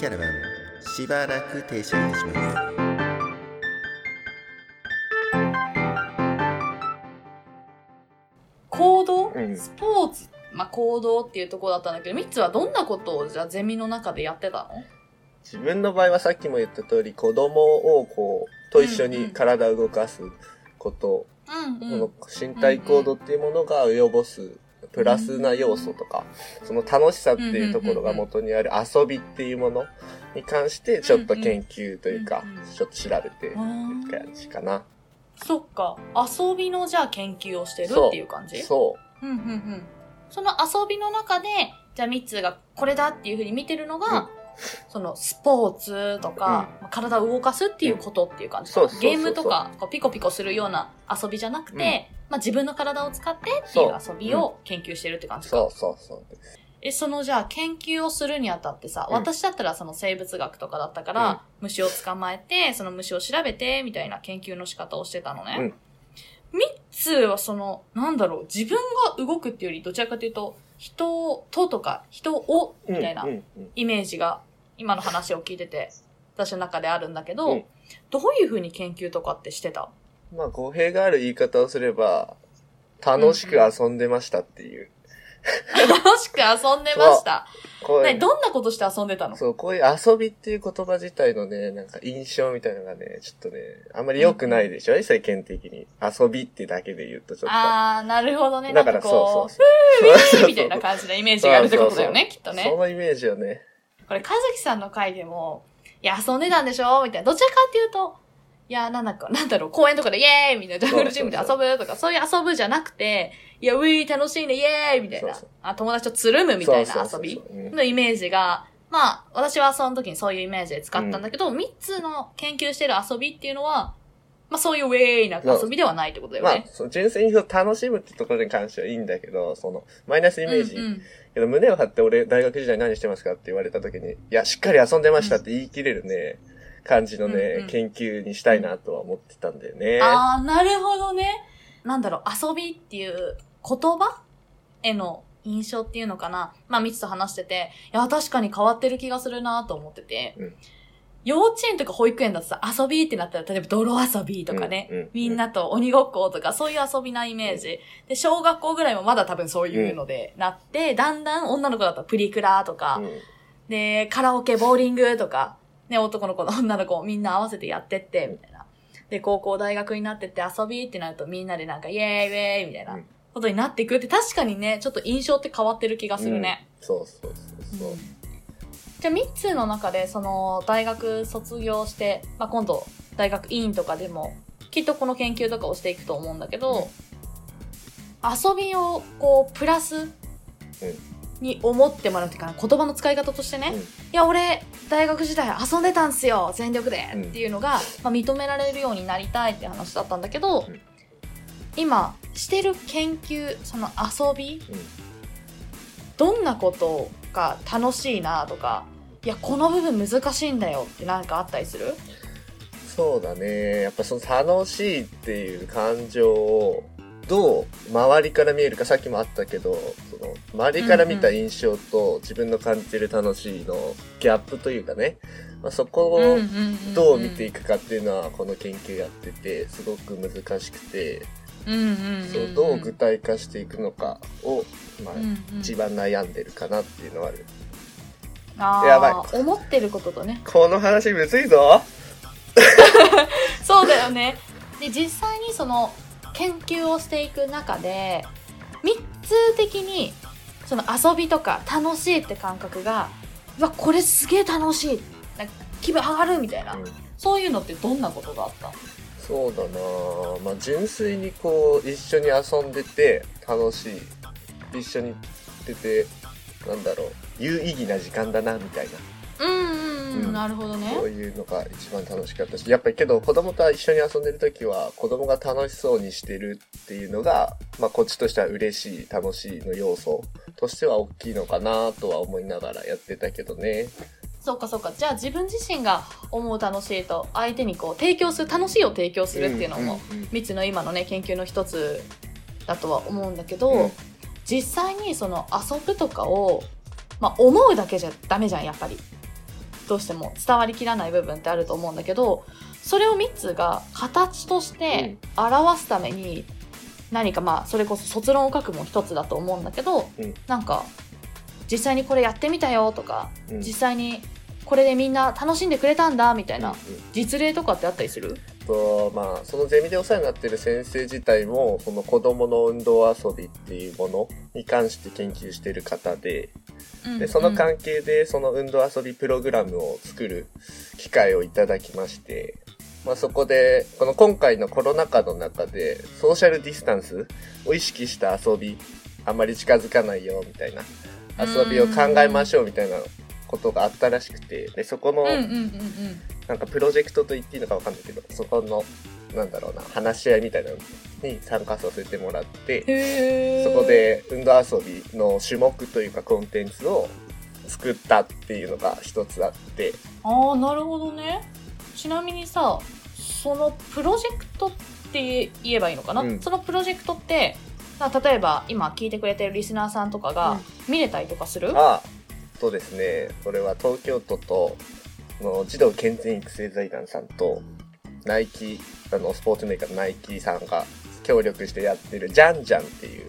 キャラバンしばらく停車いたします行動、うんスポーツ、まあ、行動っていうところだったんだけど、ミッツはどんなことをじゃあゼミの中でやってたの？自分の場合はさっきも言った通り、子供をこう、と一緒に体を動かすこと、うんうん。この身体行動っていうものが及ぼすプラスな要素とか、その楽しさっていうところが元にある遊びっていうものに関して、ちょっと研究というかうんうん、ちょっと調べてる感じかな。そっか。遊びのじゃあ研究をしてるっていう感じ？そう。んうんうん。その遊びの中で、じゃあミッツーがこれだっていうふうに見てるのが、そのスポーツとか、まあ体を動かすっていうことっていう感じう。ゲームとかこうピコピコするような遊びじゃなくて、うんまあ自分の体を使ってっていう遊びを研究してるって感う。じか。そうそうそう。え、そのじゃあ研究をするにあたってさ、うん私だったらその生物学とかだったから、虫を捕まえて、その虫を調べて、みたいな研究の仕方をしてたのね。うんミッツーはその、なんだろう、自分が動くっていうより、どちらかというと、人ととか、人を、みたいなうんうんうんイメージが、今の話を聞いてて、私の中であるんだけど、うんどういうふうに研究とかってしてた？まあ、語弊がある言い方をすれば、楽しく遊んでましたっていう。楽しく遊んでました。こうどんなことして遊んでたの？そう、こういう遊びっていう言葉自体のね、なんか印象みたいなのがね、ちょっとね、あんまり良くないでしょ、世間的に。遊びってだけで言うとちょっと。あー、なるほどね。だからなんかこう、そうそうそう。みたいな感じのイメージがあるってことだよね、きっとねそ。のイメージをね。これ、かずきさんの回でも、いや、遊んでたんでしょ？みたいな。どちらかっていうと、いや、なんだか、なんだろう、公園とかでイエーイみたいな、ジャングルジムで遊ぶとか、そういう遊ぶじゃなくて、いや、ウィー楽しいね、イエーイみたいな。あ友達とつるむみたいな遊びのイメージが、まあ、私はその時にそういうイメージで使ったんだけど、3つの研究してる遊びっていうのは、まあそういうウェイな遊びではないってことだよまあね。、その純粋に楽しむってところに関してはいいんだけど、その、マイナスイメージ。うんうん。けど胸を張って俺大学時代何してますかって言われた時に、いや、しっかり遊んでましたって言い切れるね、感じのね、うんうん。研究にしたいなとは思ってたんだよね。ああ、なるほどね。なんだろう、遊びっていう言葉への印象っていうのかな。まあ、みつと話してて、いや、確かに変わってる気がするなと思ってて、うん。幼稚園とか保育園だとさ、遊びってなったら、例えば泥遊びとかね、うんうんみんなと鬼ごっことか、そういう遊びなイメージ。で、小学校ぐらいもまだ多分そういうのでなって、だんだん女の子だったらプリクラとか、うん。で、カラオケ、ボーリングとか、ね、男の子の女の子みんな合わせてやってって、みたいな。で、高校、大学になってって遊びってなるとみんなでなんかイエーイウェーイみたいなうんことになっていくって確かにね、ちょっと印象って変わってる気がするね。そうそうそうそう。じゃあ、3つの中で、その、大学卒業して、まあ、今度、大学院とかでも、きっとこの研究とかをしていくと思うんだけど、遊びを、こう、プラスに思ってもらうっていうかな、言葉の使い方としてね、うん。いや、俺、大学時代遊んでたんすよ、全力で、っていうのが、まあ、認められるようになりたいって話だったんだけど、うん。今、してる研究、その遊び、うん。どんなことが楽しいなとか、いや、この部分難しいんだよってなんかあったりする？そうだね。やっぱその楽しいっていう感情を、どう周りから見えるか、さっきもあったけど、その周りから見た印象と自分の感じてる楽しいのギャップというかね、まあ、そこをどう見ていくかっていうのはこの研究やってて、すごく難しくて、そうどう具体化していくのかを、まあ一番悩んでるかなっていうのはある。あーやばい。思ってることとね。この話むずいぞ。そうだよね。で、実際にその研究をしていく中で、三つ的にその遊びとか楽しいって感覚が、うわ、これすげえ楽しい。なんか気分上がるみたいな、うん。そういうのってどんなことがあった？そうだな。ぁまあ純粋にこう一緒に遊んでて楽しい。一緒に出てなんだろう。有意義な時間だなみたいな。うんうん。なるほどね。そういうのが一番楽しかったしやっぱりけど子供と一緒に遊んでる時は子供が楽しそうにしてるっていうのが、まあ、こっちとしては嬉しい楽しいの要素としては大きいのかなとは思いながらやってたけどね。そうかそうか。じゃあ自分自身が思う楽しいと相手にこう提供する楽しいを提供するっていうのも、うんうんうん。三つの今のね研究の一つだとは思うんだけど、うん。実際にその遊ぶとかを、まあ、思うだけじゃダメじゃんやっぱりどうしても伝わりきらない部分ってあると思うんだけどそれをミッツーが形として表すために何かまあそれこそ卒論を書くも一つだと思うんだけど、うん。なんか実際にこれやってみたよとか、うん。実際にこれでみんな楽しんでくれたんだみたいなうん実例とかってあったりする？とまあそのゼミでお世話になってる先生自体もその子供の運動遊びっていうものに関して研究してる方ででその関係でその運動遊びプログラムを作る機会をいただきまして、まあ、そこでこの今回のコロナ禍の中でソーシャルディスタンスを意識した遊びあんまり近づかないよみたいな遊びを考えましょうみたいなことがあったらしくてでそこのなんかプロジェクトと言っていいのかわかんないけどそこのなんだろうな話し合いみたいなのに参加させてもらってそこで運動遊びの種目というかコンテンツを作ったっていうのが一つあって、ああなるほどね。ちなみにさそのプロジェクトって言えばいいのかな、うん。そのプロジェクトってまあ例えば今聞いてくれてるリスナーさんとかうん。が見れたりとかする、あとですね、これは東京都との児童健全育成財団さんとナイキ、あのスポーツメーカーのナイキさんが協力してやってるジャンジャンっていう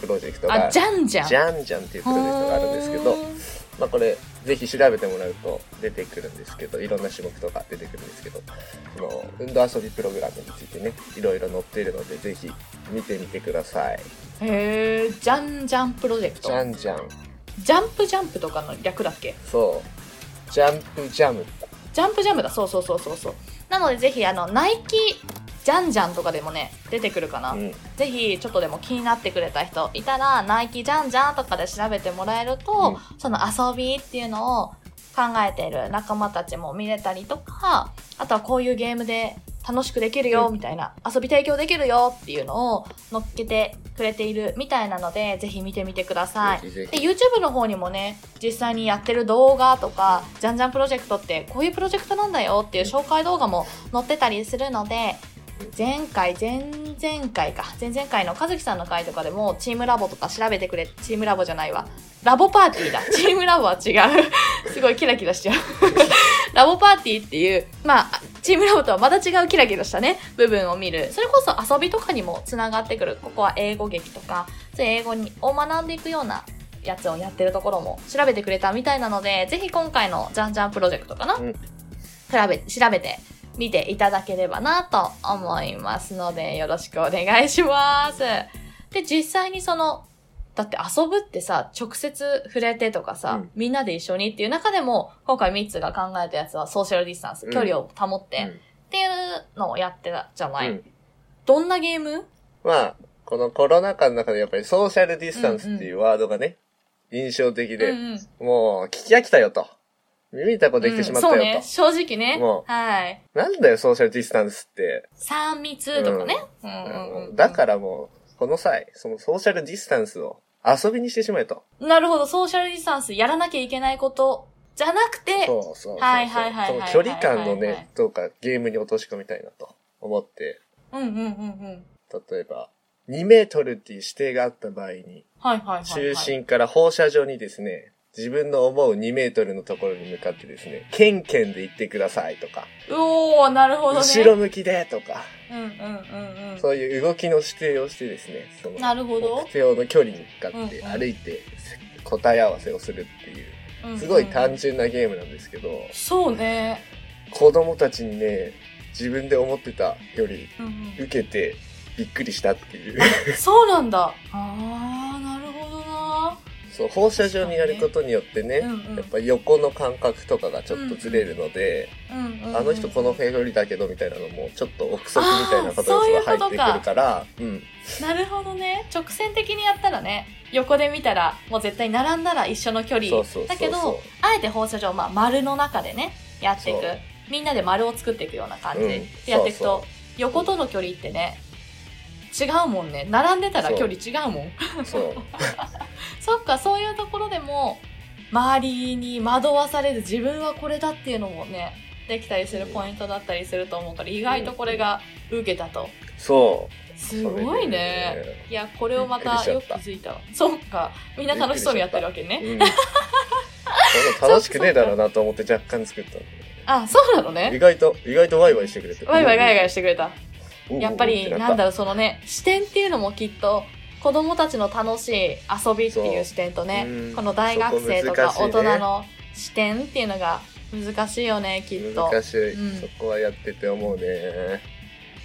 プロジェクトがあじゃんじゃんジャンジャンっていうプロジェクトがあるんですけど、まあこれぜひ調べてもらうと出てくるんですけど、いろんな種目とか出てくるんですけど、その運動遊びプログラムについてね、いろいろ載っているので、ぜひ見てみてください。へえじゃんじゃんプロジェクト？ジャンジャン。ジャンプジャンプとかの略だっけ？そう。ジャンプジャム。ジャンプジャムだそうそうそうそうそうなのでぜひあのナイキジャンジャンとかでもね出てくるかな、うん。ぜひちょっとでも気になってくれた人いたらナイキジャンジャンとかで調べてもらえると、その遊びっていうのを考えている仲間たちも見れたりとかあとはこういうゲームで楽しくできるようん。みたいな、遊び提供できるよっていうのを乗っけてくれているみたいなのでぜひ見てみてください。で。YouTube の方にもね実際にやってる動画とかじゃんじゃんプロジェクトってこういうプロジェクトなんだよっていう紹介動画も載ってたりするので前回前々回か。前々回の和樹さんの回とかでもチームラボとか調べてくれチームラボじゃないわ。ラボパーティーだ。チームラボは違う。すごいキラキラしちゃうラボパーティーっていうまあチームラボとはまた違うキラキラしたね部分を見る。それこそ遊びとかにもつながってくる。ここは英語劇とかそういう英語にを学んでいくようなやつをやってるところも調べてくれたみたいなので、ぜひ今回のじゃんじゃんプロジェクトかな、うん。調べ、調べてみていただければなと思いますので、よろしくお願いします。で、実際にその、だって遊ぶってさ、直接触れてとかさ、うんみんなで一緒にっていう中でも、今回ミッツが考えたやつはソーシャルディスタンス、うん距離を保って、うんっていうのをやってたじゃない、うんどんなゲーム？まあ、このコロナ禍の中でやっぱりソーシャルディスタンスっていうワードがね、印象的で、うんうんもう聞き飽きたよと。耳痛いことできてしまったよと。うんそうね、正直ねも。はい。なんだよ、ソーシャルディスタンスって。3密とかね。うんうんうんだからもう、この際、そのソーシャルディスタンスを遊びにしてしまえと。なるほど、ソーシャルディスタンスやらなきゃいけないことじゃなくて、そうそうそう。はいはいはいその距離感のね、どうかゲームに落とし込みたいなと思って、うんうんうんうん。例えば、2メートルっていう指定があった場合に、はいはいはい、はい。中心から放射状にですね、自分の思う2メートルのところに向かってですね、ケンケンで行ってくださいとか、うおー、なるほどね。後ろ向きでとか、うんうんうんうん。そういう動きの指定をしてですね、そのなるほど目。標の距離に向かってうんうん歩いて答え合わせをするっていう、うんうんすごい単純なゲームなんですけど、そうね。子供たちにね、自分で思ってたよりうんうん受けてびっくりしたっていう。そうなんだ。あー、なるほどな。そう、放射状にやることによってね、うんうんやっぱ横の感覚とかがちょっとずれるので、うんうんうんあの人このフェ距離だけどみたいなのもちょっと憶測みたいなことあーそういうが入ってくるから、うん。なるほどね。直線的にやったらね、横で見たら、もう絶対並んだら一緒の距離。だけど、あえて放射状、まあ、丸の中でね、やっていく。みんなで丸を作っていくような感じうんでやっていくと、横との距離ってね、違うもんね。並んでたら距離違うもん。そう。そっか、そういうところでも、周りに惑わされず自分はこれだっていうのもね、できたりするポイントだったりすると思うから、意外とこれが受けたと。そう。すごいね。いや、これをまたよく気づいたわ。そっか。みんな楽しそうにやってるわけね。うん。楽しくねえだろうなと思って若干作ったのあ、そうなの意ね。外と、意外とワイワイしてくれて。ワイワイガイガイ。イしてくれた。やっぱり、なんだろう、そのね、視点っていうのもきっと、子供たちの楽しい遊びっていう視点とねこの大学生とか大人の視点っていうのが難しいよね、きっと。難しい、うん。そこはやってて思うね。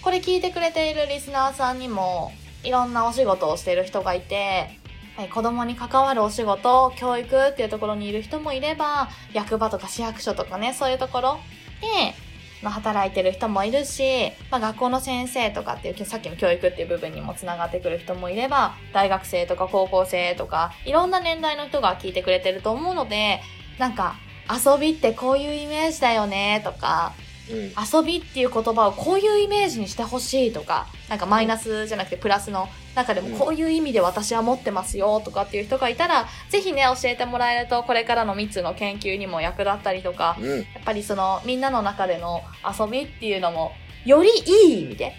これ聞いてくれているリスナーさんにも、いろんなお仕事をしている人がいて、はい子供に関わるお仕事、教育っていうところにいる人もいれば、役場とか市役所とかね、そういうところで、まあ、働いてる人もいるし、まあ、学校の先生とかっていう、さっきの教育っていう部分にもつながってくる人もいれば、大学生とか高校生とか、いろんな年代の人が聞いてくれてると思うので、なんか、遊びってこういうイメージだよねとか、遊びっていう言葉をこういうイメージにしてほしいとか、なんかマイナスじゃなくてプラスの中でもこういう意味で私は持ってますよとかっていう人がいたら、ぜひね、教えてもらえると、これからの3つの研究にも役立ったりとか、うん。やっぱりそのみんなの中での遊びっていうのも、よりいい意味で、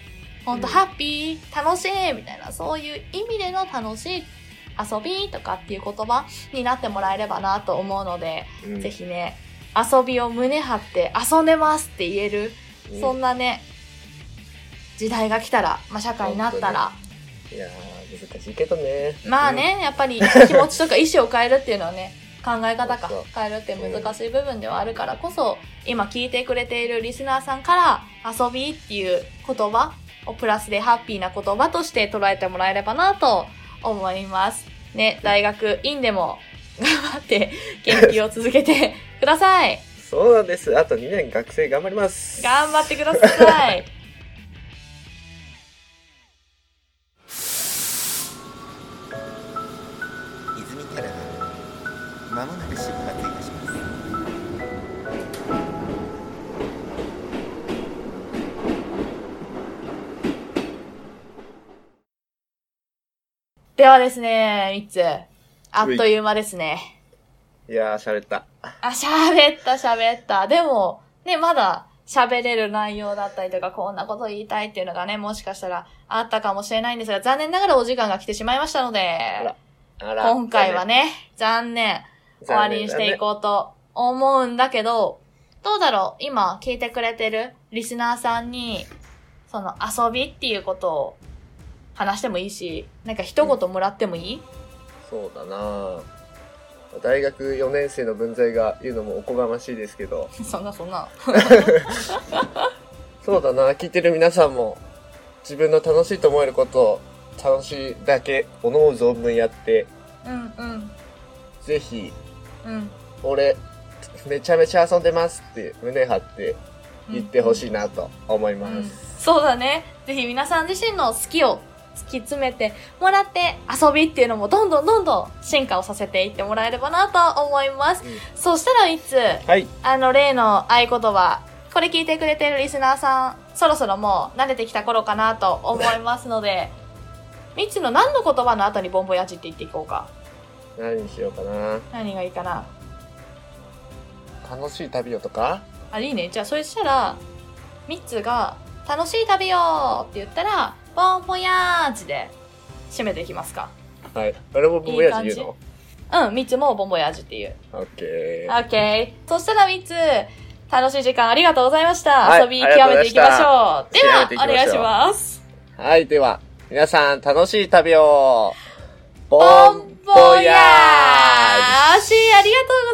ほんとうん。ハッピー、楽しいみたいな、そういう意味での楽しい遊びとかっていう言葉になってもらえればなと思うので、うん。ぜひね、遊びを胸張って遊んでますって言える、うん。そんなね、時代が来たら、まあ、社会になったら、いやー、難しいけどね。まあね、やっぱり気持ちとか意思を変えるっていうのはね、考え方か。変えるって難しい部分ではあるからこそ、今聞いてくれているリスナーさんから遊びっていう言葉をプラスでハッピーな言葉として捉えてもらえればなと思います。ね、大学院でも頑張って研究を続けてください。そうなんです。あと2年学生頑張ります。頑張ってください。泉キャラバンまもなく出発いたしますではですね、みっつ。あっという間ですね。いやー、喋った。あ、喋った喋った。でも、ね、まだ喋れる内容だったりとか、こんなこと言いたいっていうのがね、もしかしたらあったかもしれないんですが、残念ながらお時間が来てしまいましたので、今回は。ね、残念、終わりにしていこうと思うんだけど、どうだろう？今聞いてくれてるリスナーさんに、その遊びっていうことを話してもいいし、なんか一言もらってもいい、そうだな大学4年生の分際が言うのもおこがましいですけど、そんなそんな。そ うだな聞いてる皆さんも、自分の楽しいと思えることを、楽しいだけ、おのおの存分やって、うんうん。ぜひ、うん。俺、めちゃめちゃ遊んでますって胸張って言ってほしいなと思います。うんそうだね。ぜひ皆さん自身の好きを突き詰めてもらって遊びっていうのもどんどんどんどん進化をさせていってもらえればなと思います。うんそしたらいつ、はい。あの例の合言葉、これ聞いてくれてるリスナーさん、そろそろもう慣れてきた頃かなと思いますので、みつの何の言葉の後にボンボヤジって言っていこうか。何にしようかな。何がいいかな？楽しい旅をとか？あ、いいね。じゃあ、そしたら、ミッツが、楽しい旅よって言ったら、ボンボヤージで締めていきますか。はい。俺もボヤジ言うの？うん、ミッツもボンボヤージっていう。オッケオー。ッケー。そしたらミッツ、楽しい時間ありがとうございました。はい遊び極めていきましょう。ではお願いします。はい。では、皆さん楽しい旅をボボンボヤーージありがとう